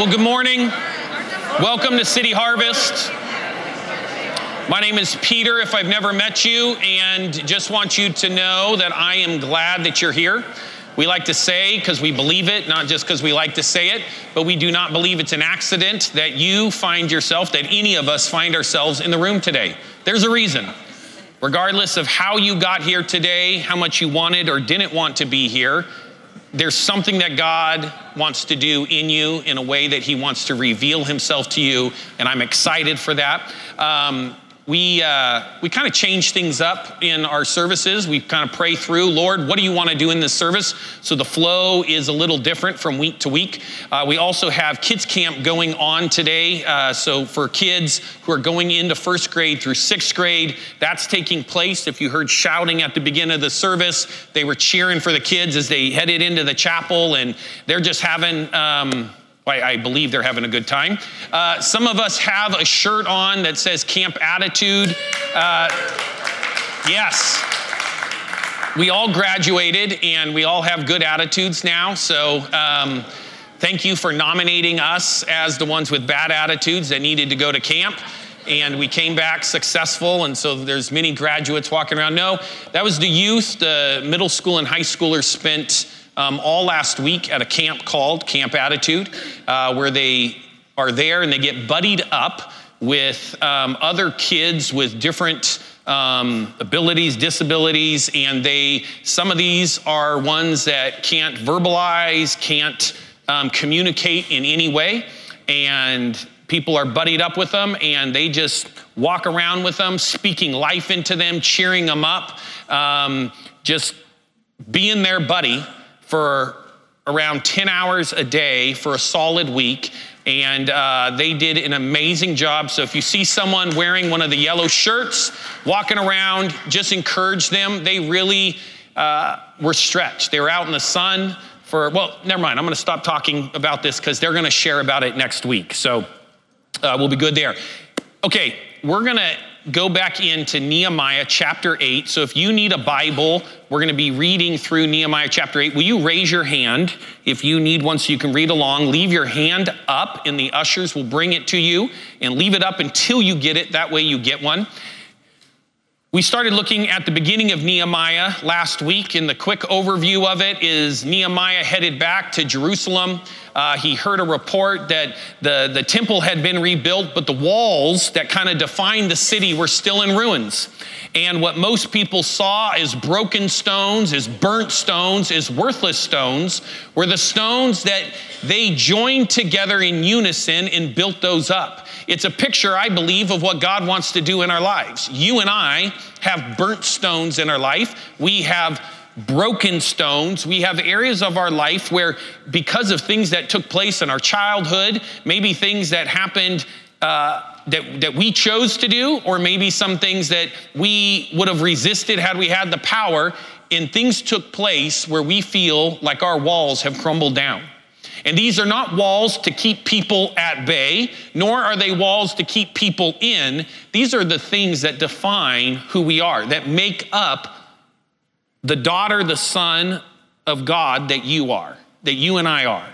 Well, good morning. Welcome to City Harvest. My name is Peter, if I've never met you, and just want you to know that I am glad that you're here. We like to say, because we believe it, not just because we like to say it, but we do not believe it's an accident that you find yourself, that any of us find ourselves in the room today. There's a reason. Regardless of how you got here today, how much you wanted or didn't want to be here, there's something that God wants to do in you in a way that He wants to reveal Himself to you, and I'm excited for that. Um, we, uh, we kind of change things up in our services. We kind of pray through, Lord, what do you want to do in this service? So the flow is a little different from week to week. Uh, we also have kids camp going on today. Uh, so for kids who are going into first grade through sixth grade, that's taking place. If you heard shouting at the beginning of the service, they were cheering for the kids as they headed into the chapel, and they're just having. Um, I, I believe they're having a good time. Uh, some of us have a shirt on that says Camp Attitude. Uh, yes. We all graduated and we all have good attitudes now. So, um, thank you for nominating us as the ones with bad attitudes that needed to go to camp and we came back successful and so there's many graduates walking around no that was the youth the middle school and high schoolers spent um, all last week at a camp called Camp Attitude, uh, where they are there and they get buddied up with um, other kids with different um, abilities, disabilities, and they some of these are ones that can't verbalize, can't um, communicate in any way, and people are buddied up with them, and they just walk around with them, speaking life into them, cheering them up, um, just being their buddy for around 10 hours a day for a solid week. And uh, they did an amazing job. So if you see someone wearing one of the yellow shirts, walking around, just encourage them. They really uh, were stretched. They were out in the sun for, well, never mind. I'm going to stop talking about this because they're going to share about it next week. So uh, we'll be good there. Okay, we're going to go back into Nehemiah chapter 8. So if you need a Bible, we're going to be reading through Nehemiah chapter 8. Will you raise your hand if you need one so you can read along? Leave your hand up, and the ushers will bring it to you, and leave it up until you get it. That way you get one. We started looking at the beginning of Nehemiah last week, and the quick overview of it is Nehemiah headed back to Jerusalem. Uh, he heard a report that the, the temple had been rebuilt, but the walls that kind of defined the city were still in ruins. And what most people saw as broken stones, as burnt stones, as worthless stones, were the stones that they joined together in unison and built those up. It's a picture, I believe, of what God wants to do in our lives. You and I have burnt stones in our life. We have broken stones. We have areas of our life where, because of things that took place in our childhood, maybe things that happened. Uh, that, that we chose to do, or maybe some things that we would have resisted had we had the power, and things took place where we feel like our walls have crumbled down. And these are not walls to keep people at bay, nor are they walls to keep people in. These are the things that define who we are, that make up the daughter, the son of God that you are, that you and I are.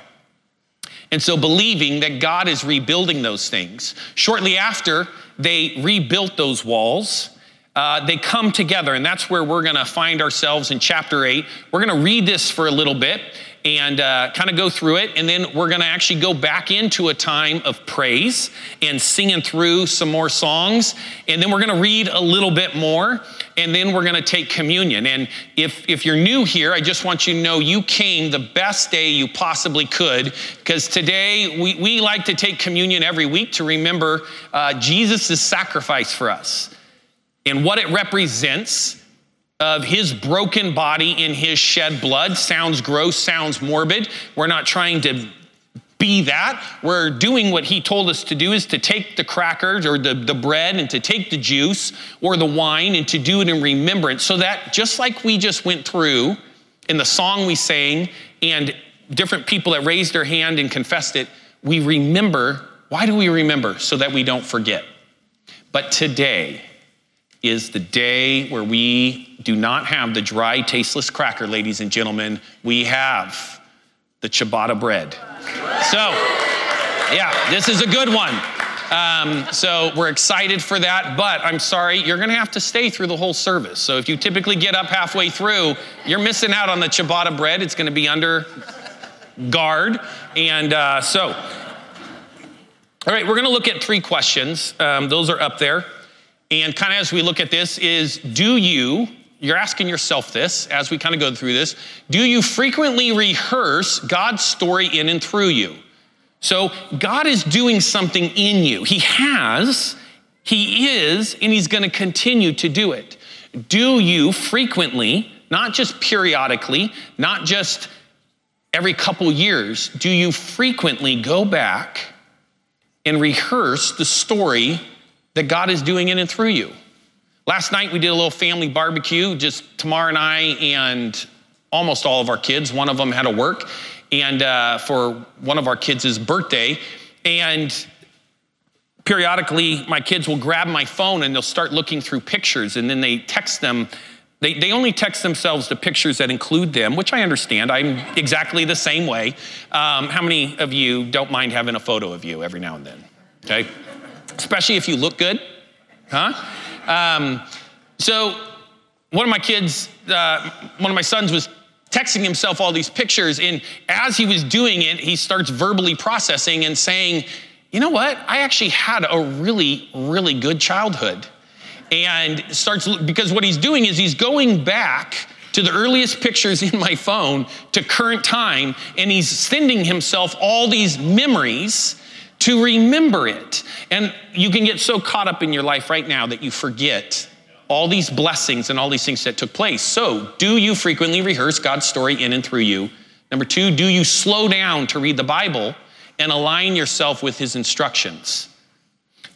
And so, believing that God is rebuilding those things. Shortly after they rebuilt those walls, uh, they come together, and that's where we're going to find ourselves in chapter 8. We're going to read this for a little bit, and uh, kind of go through it. And then we're going to actually go back into a time of praise and singing through some more songs. And then we're going to read a little bit more. And then we're going to take communion. And if, if you're new here, I just want you to know you came the best day you possibly could because today we, we like to take communion every week to remember uh, Jesus' sacrifice for us and what it represents of his broken body in his shed blood. Sounds gross, sounds morbid. We're not trying to be that. We're doing what he told us to do is to take the crackers or the, the bread and to take the juice or the wine and to do it in remembrance. So that just like we just went through in the song we sang and different people that raised their hand and confessed it, we remember. Why do we remember? So that we don't forget. But today, is the day where we do not have the dry, tasteless cracker, ladies and gentlemen. We have the ciabatta bread. So, Yeah, this is a good one. Um, so we're excited for that, but I'm sorry, you're going to have to stay through the whole service. So if you typically get up halfway through, you're missing out on the ciabatta bread. It's going to be under guard. And uh, so, all right, we're going to look at three questions. Um, those are up there. And kind of as we look at this, is do you, you're asking yourself this as we kind of go through this, do you frequently rehearse God's story in and through you? So God is doing something in you. He has, He is, and He's going to continue to do it. Do you frequently, not just periodically, not just every couple years, do you frequently go back and rehearse the story that God is doing in and through you? Last night we did a little family barbecue, just Tamar and I and almost all of our kids. One of them had to work and uh, for one of our kids' birthday. And periodically, my kids will grab my phone and they'll start looking through pictures, and then they text them. They, they only text themselves the pictures that include them, which I understand. I'm exactly the same way. Um, how many of you don't mind having a photo of you every now and then? Okay? Especially if you look good, huh? Um, so, one of my kids, uh, one of my sons was texting himself all these pictures. And as he was doing it, he starts verbally processing and saying, you know what? I actually had a really, really good childhood. And starts, because what he's doing is he's going back to the earliest pictures in my phone to current time, and he's sending himself all these memories to remember it. And you can get so caught up in your life right now that you forget all these blessings and all these things that took place. So, do you frequently rehearse God's story in and through you? Number two, do you slow down to read the Bible and align yourself with His instructions?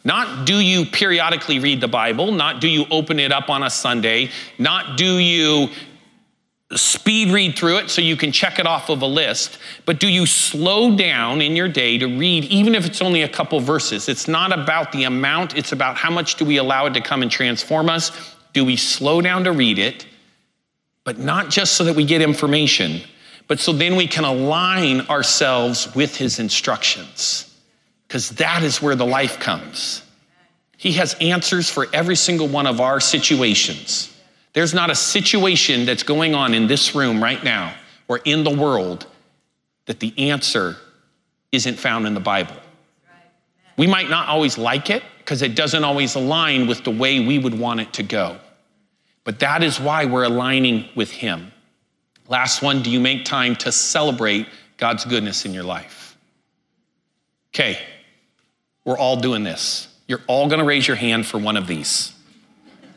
Not do you periodically read the Bible, not do you open it up on a Sunday, not do you speed read through it so you can check it off of a list, but do you slow down in your day to read, even if it's only a couple verses? It's not about the amount, it's about how much do we allow it to come and transform us. Do we slow down to read it, but not just so that we get information, but so then we can align ourselves with his instructions? Because that is where the life comes. He has answers for every single one of our situations. There's not a situation that's going on in this room right now or in the world that the answer isn't found in the Bible. We might not always like it because it doesn't always align with the way we would want it to go. But that is why we're aligning with Him. Last one do you make time to celebrate God's goodness in your life? Okay, we're all doing this. You're all gonna raise your hand for one of these.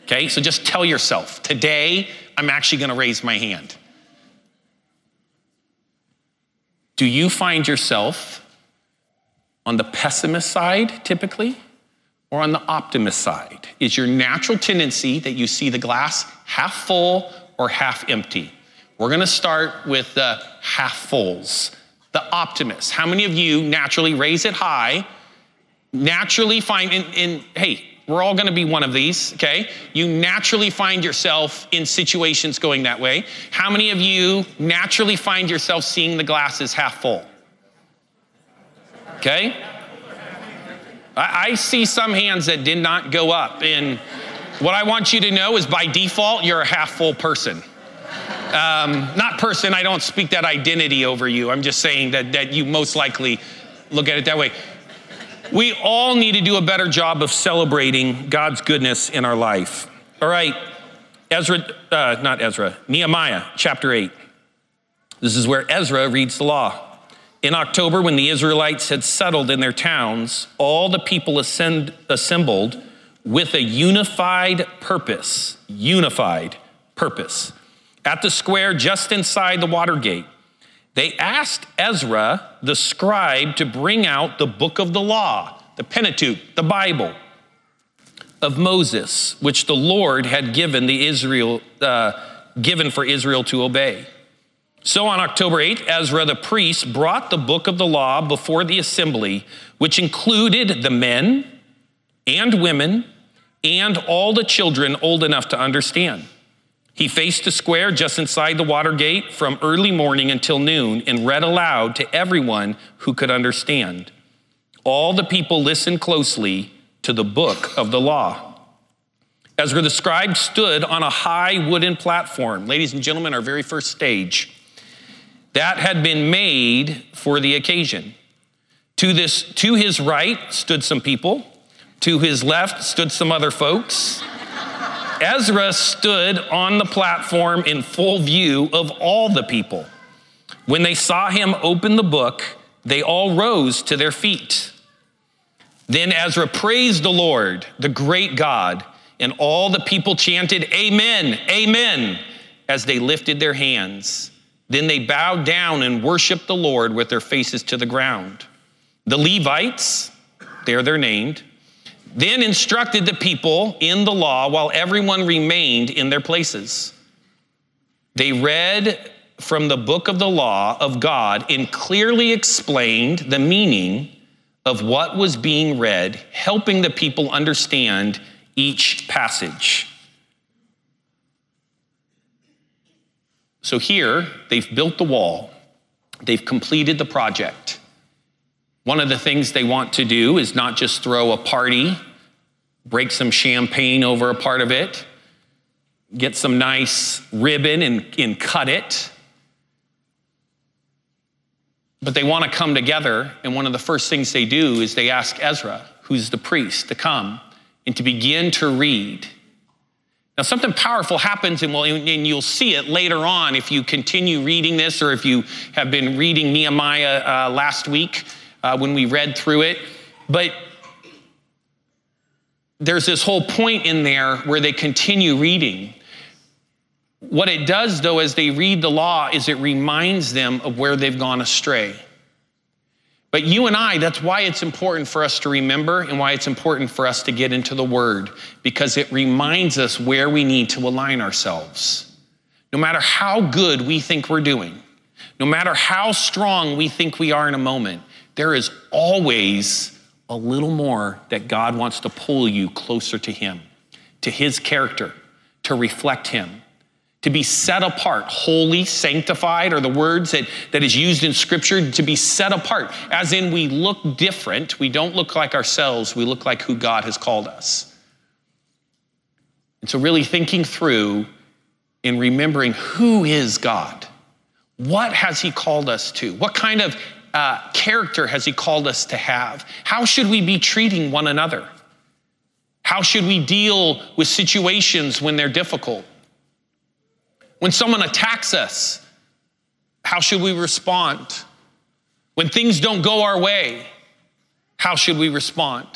Okay, so just tell yourself, today I'm actually gonna raise my hand. Do you find yourself on the pessimist side typically or on the optimist side? Is your natural tendency that you see the glass half full or half empty? We're gonna start with the half fulls, the optimists. How many of you naturally raise it high, naturally find, in, in hey, we're all going to be one of these, okay? You naturally find yourself in situations going that way. How many of you naturally find yourself seeing the glasses half full? Okay? I, I see some hands that did not go up. And what I want you to know is by default, you're a half full person. Um, not person, I don't speak that identity over you. I'm just saying that, that you most likely look at it that way. We all need to do a better job of celebrating God's goodness in our life. All right, Ezra, uh, not Ezra, Nehemiah chapter 8. This is where Ezra reads the law. In October, when the Israelites had settled in their towns, all the people ascend, assembled with a unified purpose. Unified purpose. At the square just inside the water gate. They asked Ezra, the scribe, to bring out the book of the law, the Pentateuch, the Bible of Moses, which the Lord had given the Israel, uh, given for Israel to obey. So on October 8th, Ezra the priest brought the book of the law before the assembly, which included the men and women and all the children old enough to understand. He faced the square just inside the water gate from early morning until noon and read aloud to everyone who could understand. all the people listened closely to the book of the law. Ezra the scribe stood on a high wooden platform, ladies and gentlemen, our very first stage, that had been made for the occasion. To, this, to his right stood some people, to his left stood some other folks. Ezra stood on the platform in full view of all the people. When they saw him open the book, they all rose to their feet. Then Ezra praised the Lord, the great God, and all the people chanted, Amen, Amen, as they lifted their hands. Then they bowed down and worshiped the Lord with their faces to the ground. The Levites, there they're named, then instructed the people in the law while everyone remained in their places. They read from the book of the law of God and clearly explained the meaning of what was being read, helping the people understand each passage. So here, they've built the wall, they've completed the project. One of the things they want to do is not just throw a party, break some champagne over a part of it, get some nice ribbon and, and cut it. But they want to come together, and one of the first things they do is they ask Ezra, who's the priest, to come and to begin to read. Now, something powerful happens, and, we'll, and you'll see it later on if you continue reading this or if you have been reading Nehemiah uh, last week uh, when we read through it. But there's this whole point in there where they continue reading. What it does, though, as they read the law, is it reminds them of where they've gone astray. But you and I, that's why it's important for us to remember and why it's important for us to get into the Word, because it reminds us where we need to align ourselves. No matter how good we think we're doing, no matter how strong we think we are in a moment, there is always a little more that God wants to pull you closer to Him, to His character, to reflect Him to be set apart, holy, sanctified are the words that, that is used in scripture to be set apart, as in we look different. We don't look like ourselves, we look like who God has called us. And so, really thinking through and remembering who is God? What has He called us to? What kind of uh, character has He called us to have? How should we be treating one another? How should we deal with situations when they're difficult? When someone attacks us, how should we respond? When things don't go our way, how should we respond?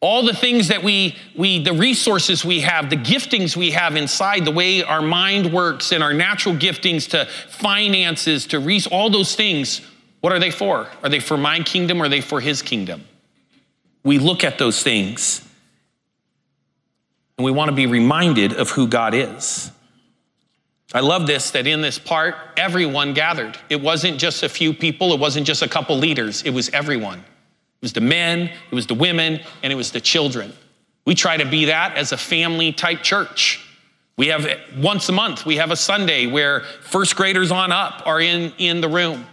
All the things that we, we, the resources we have, the giftings we have inside, the way our mind works and our natural giftings to finances, to res- all those things, what are they for? Are they for my kingdom or are they for his kingdom? We look at those things and we want to be reminded of who God is. I love this that in this part, everyone gathered. It wasn't just a few people, it wasn't just a couple leaders, it was everyone. It was the men, it was the women, and it was the children. We try to be that as a family type church. We have once a month, we have a Sunday where first graders on up are in, in the room.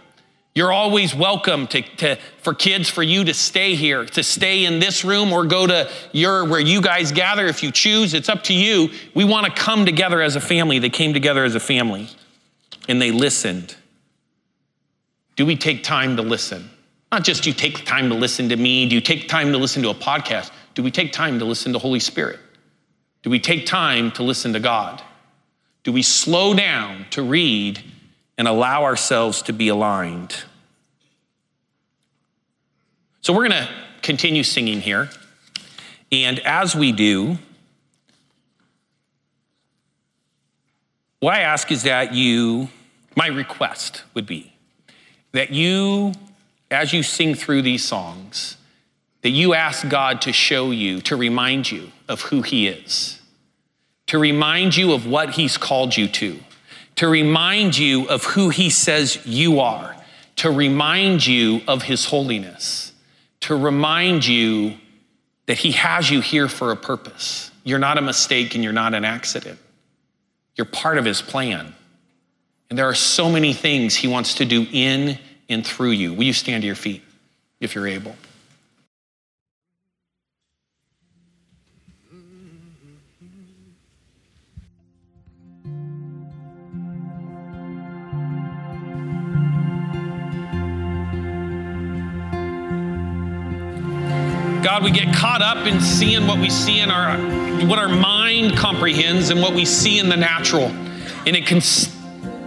You're always welcome to, to, for kids for you to stay here, to stay in this room or go to your where you guys gather if you choose. It's up to you. We want to come together as a family. They came together as a family and they listened. Do we take time to listen? Not just do you take time to listen to me, do you take time to listen to a podcast? Do we take time to listen to Holy Spirit? Do we take time to listen to God? Do we slow down to read and allow ourselves to be aligned. So we're going to continue singing here. And as we do, what I ask is that you, my request would be that you, as you sing through these songs, that you ask God to show you, to remind you of who He is, to remind you of what He's called you to to remind you of who He says you are, to remind you of His holiness, to remind you that He has you here for a purpose. You're not a mistake and you're not an accident. You're part of His plan. And there are so many things He wants to do in and through you. Will you stand to your feet if you're able? God, we get caught up in seeing what we see in our, what our mind comprehends and what we see in the natural. And it can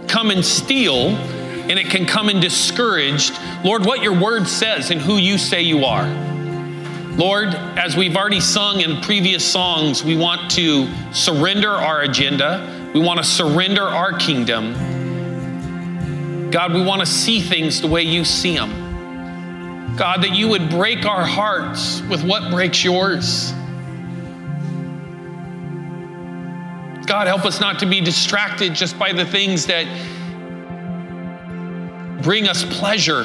come and steal and it can come and discourage, Lord, what your word says and who you say you are. Lord, as we've already sung in previous songs, we want to surrender our agenda. We want to surrender our kingdom. God, we want to see things the way you see them. God, that you would break our hearts with what breaks yours. God, help us not to be distracted just by the things that bring us pleasure,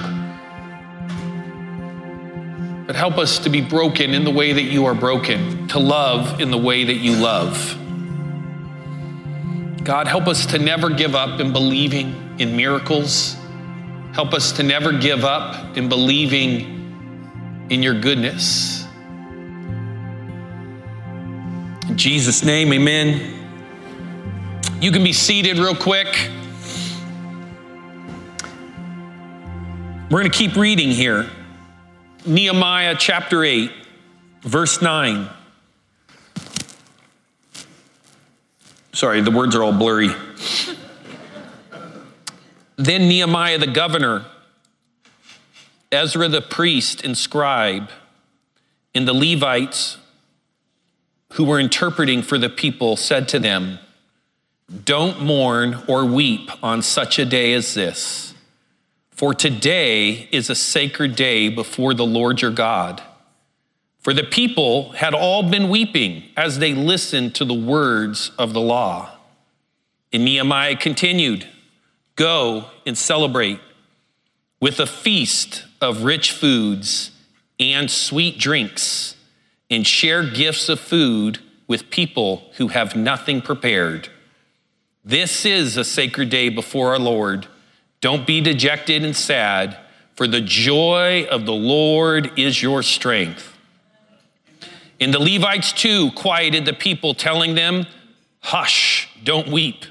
but help us to be broken in the way that you are broken, to love in the way that you love. God, help us to never give up in believing in miracles Help us to never give up in believing in your goodness. In Jesus' name, amen. You can be seated real quick. We're going to keep reading here. Nehemiah chapter 8, verse 9. Sorry, the words are all blurry. Then Nehemiah the governor, Ezra the priest and scribe, and the Levites who were interpreting for the people said to them, Don't mourn or weep on such a day as this, for today is a sacred day before the Lord your God. For the people had all been weeping as they listened to the words of the law. And Nehemiah continued, Go and celebrate with a feast of rich foods and sweet drinks, and share gifts of food with people who have nothing prepared. This is a sacred day before our Lord. Don't be dejected and sad, for the joy of the Lord is your strength. And the Levites too quieted the people, telling them, Hush, don't weep.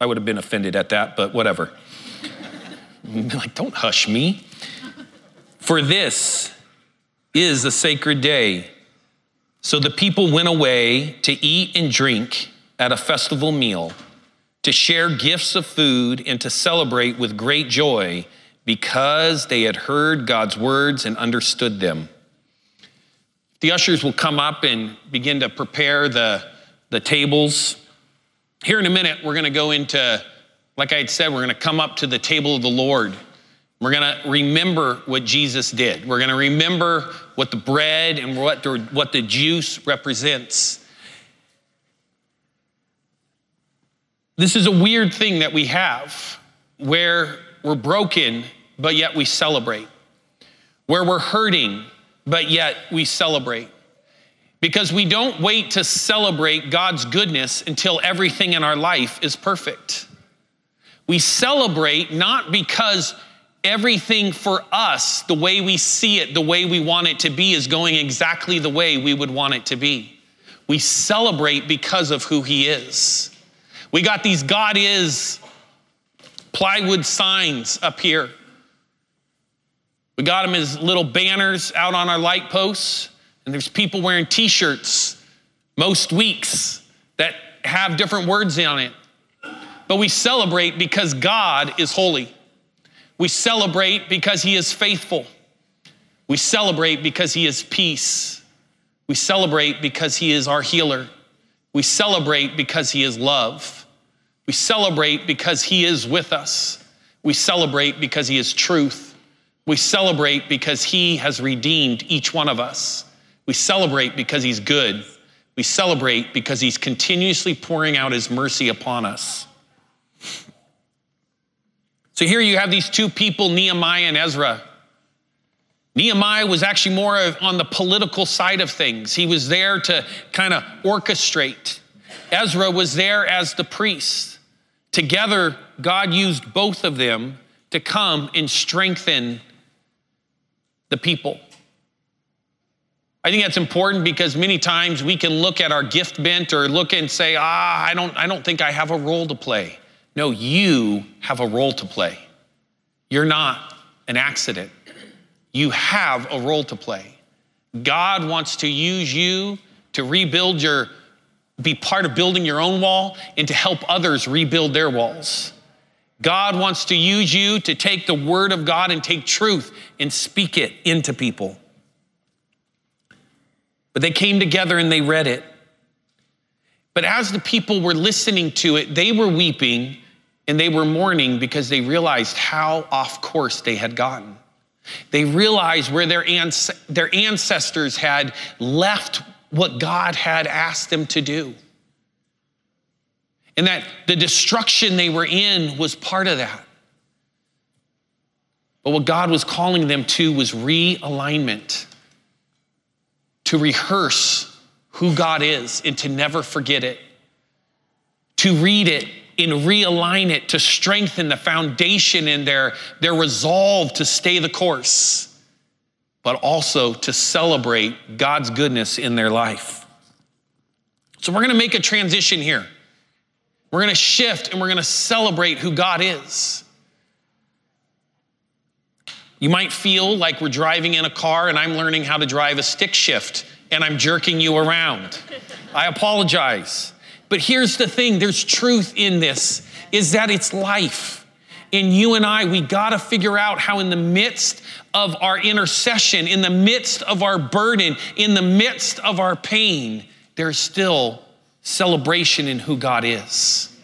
I would have been offended at that, but whatever. like, don't hush me. For this is a sacred day. So the people went away to eat and drink at a festival meal, to share gifts of food, and to celebrate with great joy because they had heard God's words and understood them. The ushers will come up and begin to prepare the, the tables. Here in a minute, we're going to go into, like I had said, we're going to come up to the table of the Lord. We're going to remember what Jesus did. We're going to remember what the bread and what the, what the juice represents. This is a weird thing that we have where we're broken, but yet we celebrate. Where we're hurting, but yet we celebrate because we don't wait to celebrate God's goodness until everything in our life is perfect. We celebrate not because everything for us, the way we see it, the way we want it to be, is going exactly the way we would want it to be. We celebrate because of who He is. We got these God is plywood signs up here. We got them as little banners out on our light posts. And there's people wearing t shirts most weeks that have different words on it. But we celebrate because God is holy. We celebrate because He is faithful. We celebrate because He is peace. We celebrate because He is our healer. We celebrate because He is love. We celebrate because He is with us. We celebrate because He is truth. We celebrate because He has redeemed each one of us. We celebrate because he's good. We celebrate because he's continuously pouring out his mercy upon us. So here you have these two people, Nehemiah and Ezra. Nehemiah was actually more on the political side of things. He was there to kind of orchestrate. Ezra was there as the priest. Together, God used both of them to come and strengthen the people. I think that's important because many times we can look at our gift bent or look and say, ah, I don't, I don't think I have a role to play. No, you have a role to play. You're not an accident. You have a role to play. God wants to use you to rebuild your, be part of building your own wall and to help others rebuild their walls. God wants to use you to take the word of God and take truth and speak it into people. But they came together and they read it. But as the people were listening to it, they were weeping and they were mourning because they realized how off course they had gotten. They realized where their, their ancestors had left what God had asked them to do. And that the destruction they were in was part of that. But what God was calling them to was realignment, to rehearse who God is and to never forget it, to read it and realign it, to strengthen the foundation in their, their resolve to stay the course, but also to celebrate God's goodness in their life. So we're gonna make a transition here. We're gonna shift and we're gonna celebrate who God is. You might feel like we're driving in a car and I'm learning how to drive a stick shift and I'm jerking you around. I apologize. But here's the thing there's truth in this is that it's life. And you and I, we got to figure out how, in the midst of our intercession, in the midst of our burden, in the midst of our pain, there's still celebration in who God is.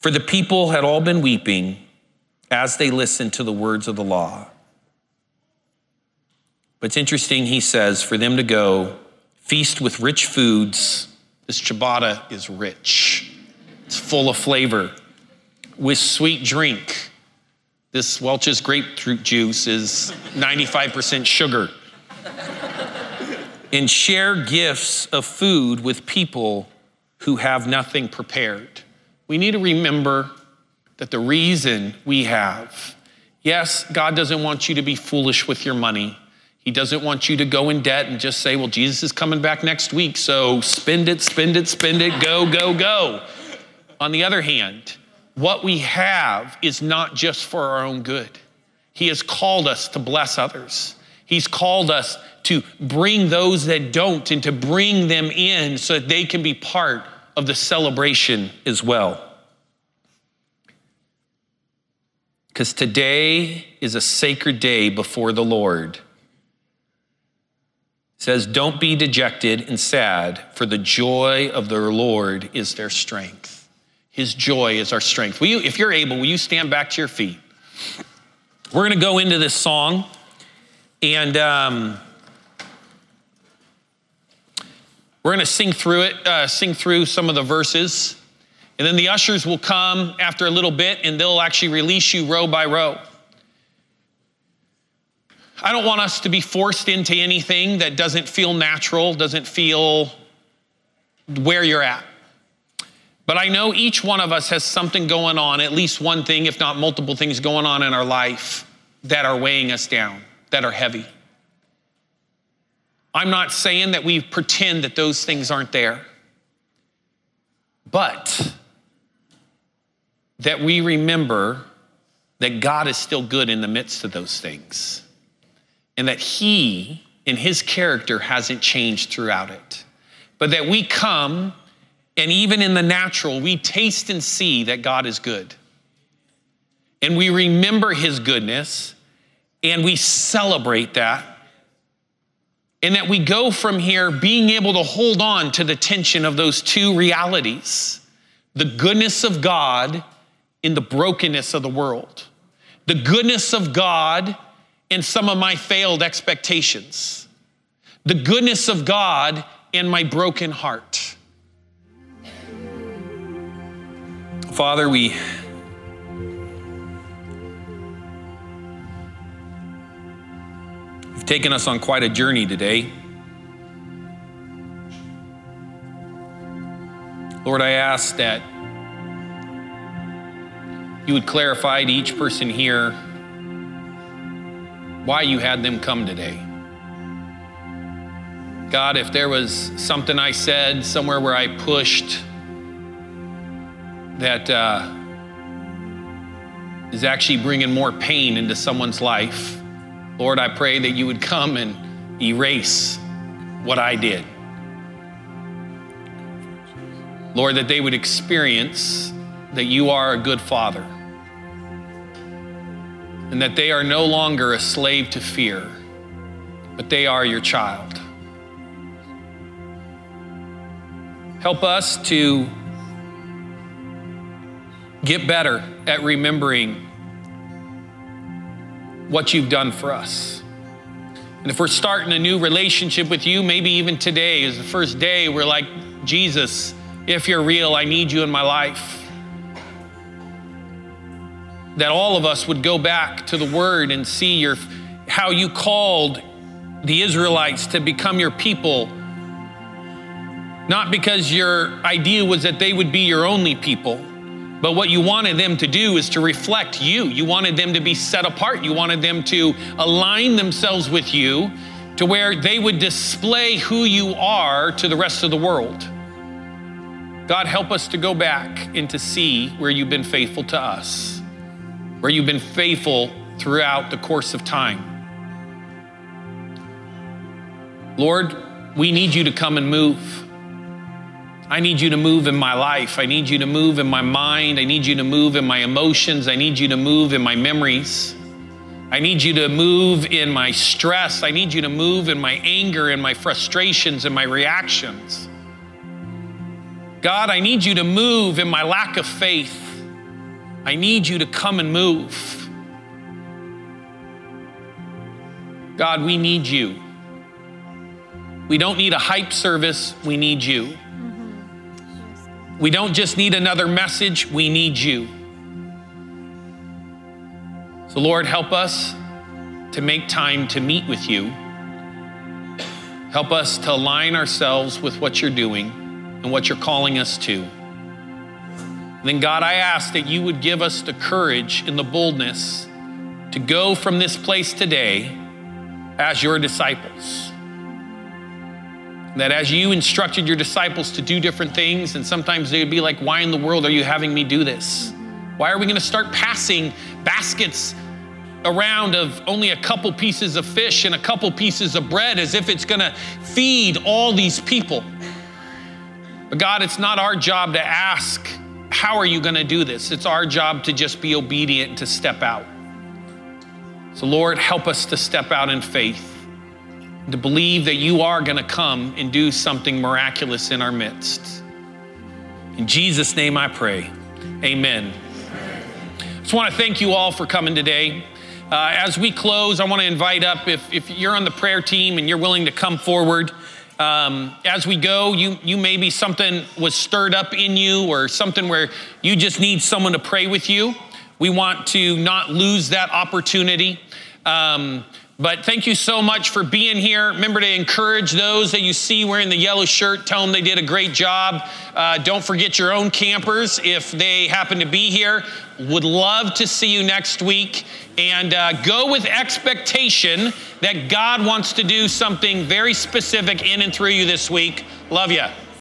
For the people had all been weeping as they listen to the words of the law. But it's interesting, he says, for them to go feast with rich foods. This ciabatta is rich, it's full of flavor. With sweet drink. This Welch's grapefruit juice is 95% sugar. and share gifts of food with people who have nothing prepared. We need to remember that the reason we have, yes, God doesn't want you to be foolish with your money. He doesn't want you to go in debt and just say, well, Jesus is coming back next week, so spend it, spend it, spend it, go, go, go. On the other hand, what we have is not just for our own good. He has called us to bless others. He's called us to bring those that don't and to bring them in so that they can be part of the celebration as well. Because today is a sacred day before the Lord says, Don't be dejected and sad, for the joy of their Lord is their strength. His joy is our strength. Will you, if you're able, will you stand back to your feet? We're going to go into this song, and um, we're going to sing through it, uh, sing through some of the verses, and then the ushers will come after a little bit, and they'll actually release you row by row. I don't want us to be forced into anything that doesn't feel natural, doesn't feel where you're at. But I know each one of us has something going on, at least one thing, if not multiple things going on in our life that are weighing us down, that are heavy. I'm not saying that we pretend that those things aren't there, but that we remember that God is still good in the midst of those things and that He, in His character, hasn't changed throughout it. But that we come, and even in the natural, we taste and see that God is good. And we remember His goodness, and we celebrate that. And that we go from here being able to hold on to the tension of those two realities the goodness of God in the brokenness of the world, the goodness of God in some of my failed expectations, the goodness of God in my broken heart. Father, we You've taken us on quite a journey today. Lord, I ask that you would clarify to each person here why you had them come today. God, if there was something I said somewhere where I pushed that uh, is actually bringing more pain into someone's life, Lord, I pray that you would come and erase what I did. Lord, that they would experience that you are a good father and that they are no longer a slave to fear, but they are your child. Help us to get better at remembering what you've done for us. And if we're starting a new relationship with you, maybe even today is the first day we're like, Jesus, if you're real, I need you in my life. That all of us would go back to the word and see your, how you called the Israelites to become your people. Not because your idea was that they would be your only people, but what you wanted them to do is to reflect you. You wanted them to be set apart. You wanted them to align themselves with you to where they would display who you are to the rest of the world. God, help us to go back and to see where you've been faithful to us, where you've been faithful throughout the course of time. Lord, we need you to come and move. I need you to move in my life. I need you to move in my mind. I need you to move in my emotions. I need you to move in my memories. I need you to move in my stress. I need you to move in my anger and my frustrations and my reactions. God, I need you to move in my lack of faith. I need you to come and move. God, we need you. We don't need a hype service, we need you. We don't just need another message, we need you. So, Lord, help us to make time to meet with you. Help us to align ourselves with what you're doing and what you're calling us to. Then, God, I ask that you would give us the courage and the boldness to go from this place today as your disciples that as you instructed your disciples to do different things, and sometimes they would be like, Why in the world are you having me do this? Why are we going to start passing baskets around of only a couple pieces of fish and a couple pieces of bread as if it's going to feed all these people? But God, it's not our job to ask, How are you going to do this? It's our job to just be obedient, to step out. So, Lord, help us to step out in faith to believe that you are going to come and do something miraculous in our midst. In Jesus' name I pray. Amen. I just want to thank you all for coming today. Uh, as we close, I want to invite up if, if you're on the prayer team and you're willing to come forward. Um, as we go, you, you maybe something was stirred up in you or something where you just need someone to pray with you. We want to not lose that opportunity. Um, but thank you so much for being here. Remember to encourage those that you see wearing the yellow shirt. Tell them they did a great job. Uh, don't forget your own campers if they happen to be here. Would love to see you next week. And uh, go with expectation that God wants to do something very specific in and through you this week. Love you.